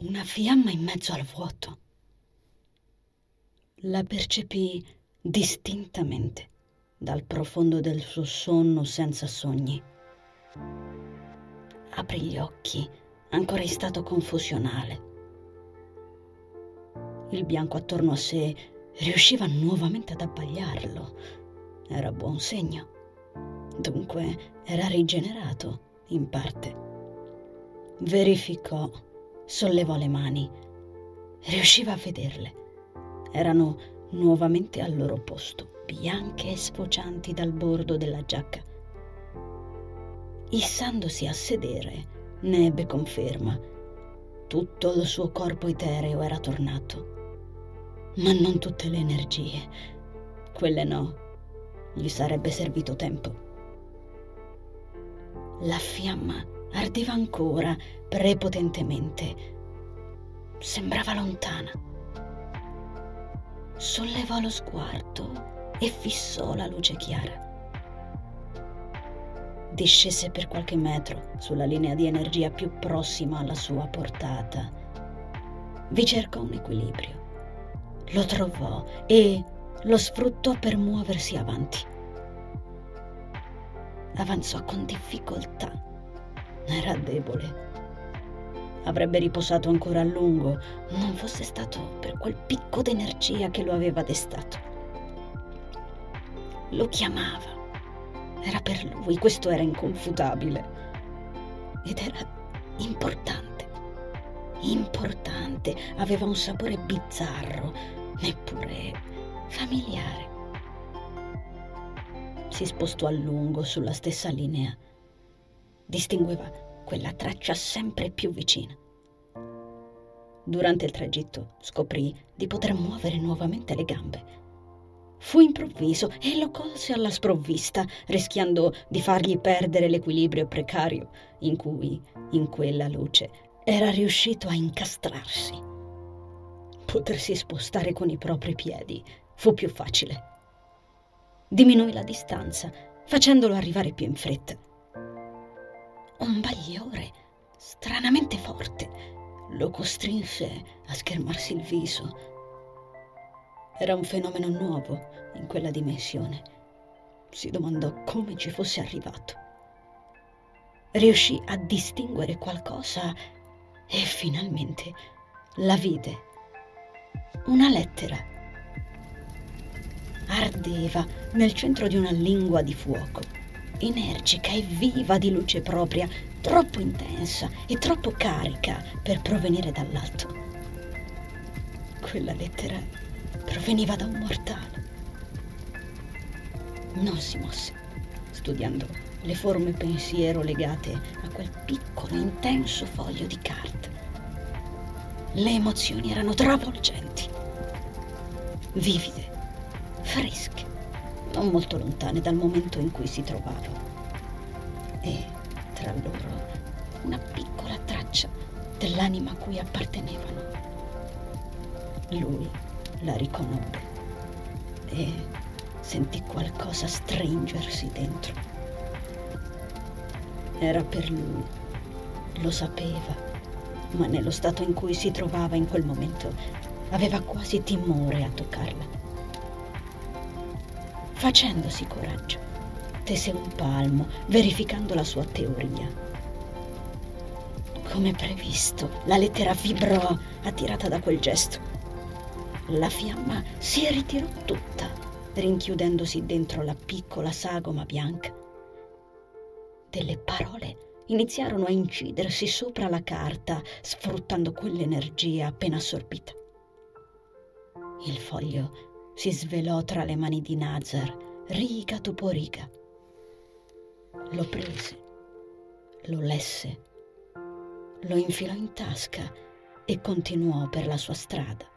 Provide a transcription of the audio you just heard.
una fiamma in mezzo al vuoto. La percepì distintamente dal profondo del suo sonno senza sogni. Aprì gli occhi, ancora in stato confusionale. Il bianco attorno a sé riusciva nuovamente ad abbagliarlo. Era buon segno. Dunque era rigenerato, in parte. Verificò, sollevò le mani. Riusciva a vederle. Erano nuovamente al loro posto, bianche e sfocianti dal bordo della giacca. Issandosi a sedere, ne ebbe conferma. Tutto il suo corpo etereo era tornato. Ma non tutte le energie. Quelle no. Gli sarebbe servito tempo. La fiamma ardeva ancora prepotentemente. Sembrava lontana. Sollevò lo sguardo e fissò la luce chiara. Discese per qualche metro sulla linea di energia più prossima alla sua portata. Vi cercò un equilibrio. Lo trovò e lo sfruttò per muoversi avanti. Avanzò con difficoltà. Era debole avrebbe riposato ancora a lungo, non fosse stato per quel picco d'energia che lo aveva destato. Lo chiamava. Era per lui, questo era inconfutabile. Ed era importante. Importante, aveva un sapore bizzarro, neppure familiare. Si spostò a lungo sulla stessa linea. Distingueva quella traccia sempre più vicina. Durante il tragitto scoprì di poter muovere nuovamente le gambe. Fu improvviso e lo colse alla sprovvista, rischiando di fargli perdere l'equilibrio precario in cui, in quella luce, era riuscito a incastrarsi. Potersi spostare con i propri piedi fu più facile. Diminuì la distanza, facendolo arrivare più in fretta un bagliore stranamente forte lo costrinse a schermarsi il viso. Era un fenomeno nuovo in quella dimensione. Si domandò come ci fosse arrivato. Riuscì a distinguere qualcosa e finalmente la vide. Una lettera. Ardeva nel centro di una lingua di fuoco energica e viva di luce propria, troppo intensa e troppo carica per provenire dall'alto. Quella lettera proveniva da un mortale. Non si mosse, studiando le forme pensiero legate a quel piccolo intenso foglio di carta. Le emozioni erano travolgenti, vivide, fresche non molto lontane dal momento in cui si trovava. E tra loro una piccola traccia dell'anima a cui appartenevano. Lui la riconobbe e sentì qualcosa stringersi dentro. Era per lui, lo sapeva, ma nello stato in cui si trovava in quel momento aveva quasi timore a toccarla. Facendosi coraggio, tese un palmo, verificando la sua teoria. Come previsto, la lettera vibrò attirata da quel gesto. La fiamma si ritirò tutta, rinchiudendosi dentro la piccola sagoma bianca. Delle parole iniziarono a incidersi sopra la carta, sfruttando quell'energia appena assorbita. Il foglio si svelò tra le mani di Nazar, riga dopo riga. Lo prese, lo lesse, lo infilò in tasca e continuò per la sua strada.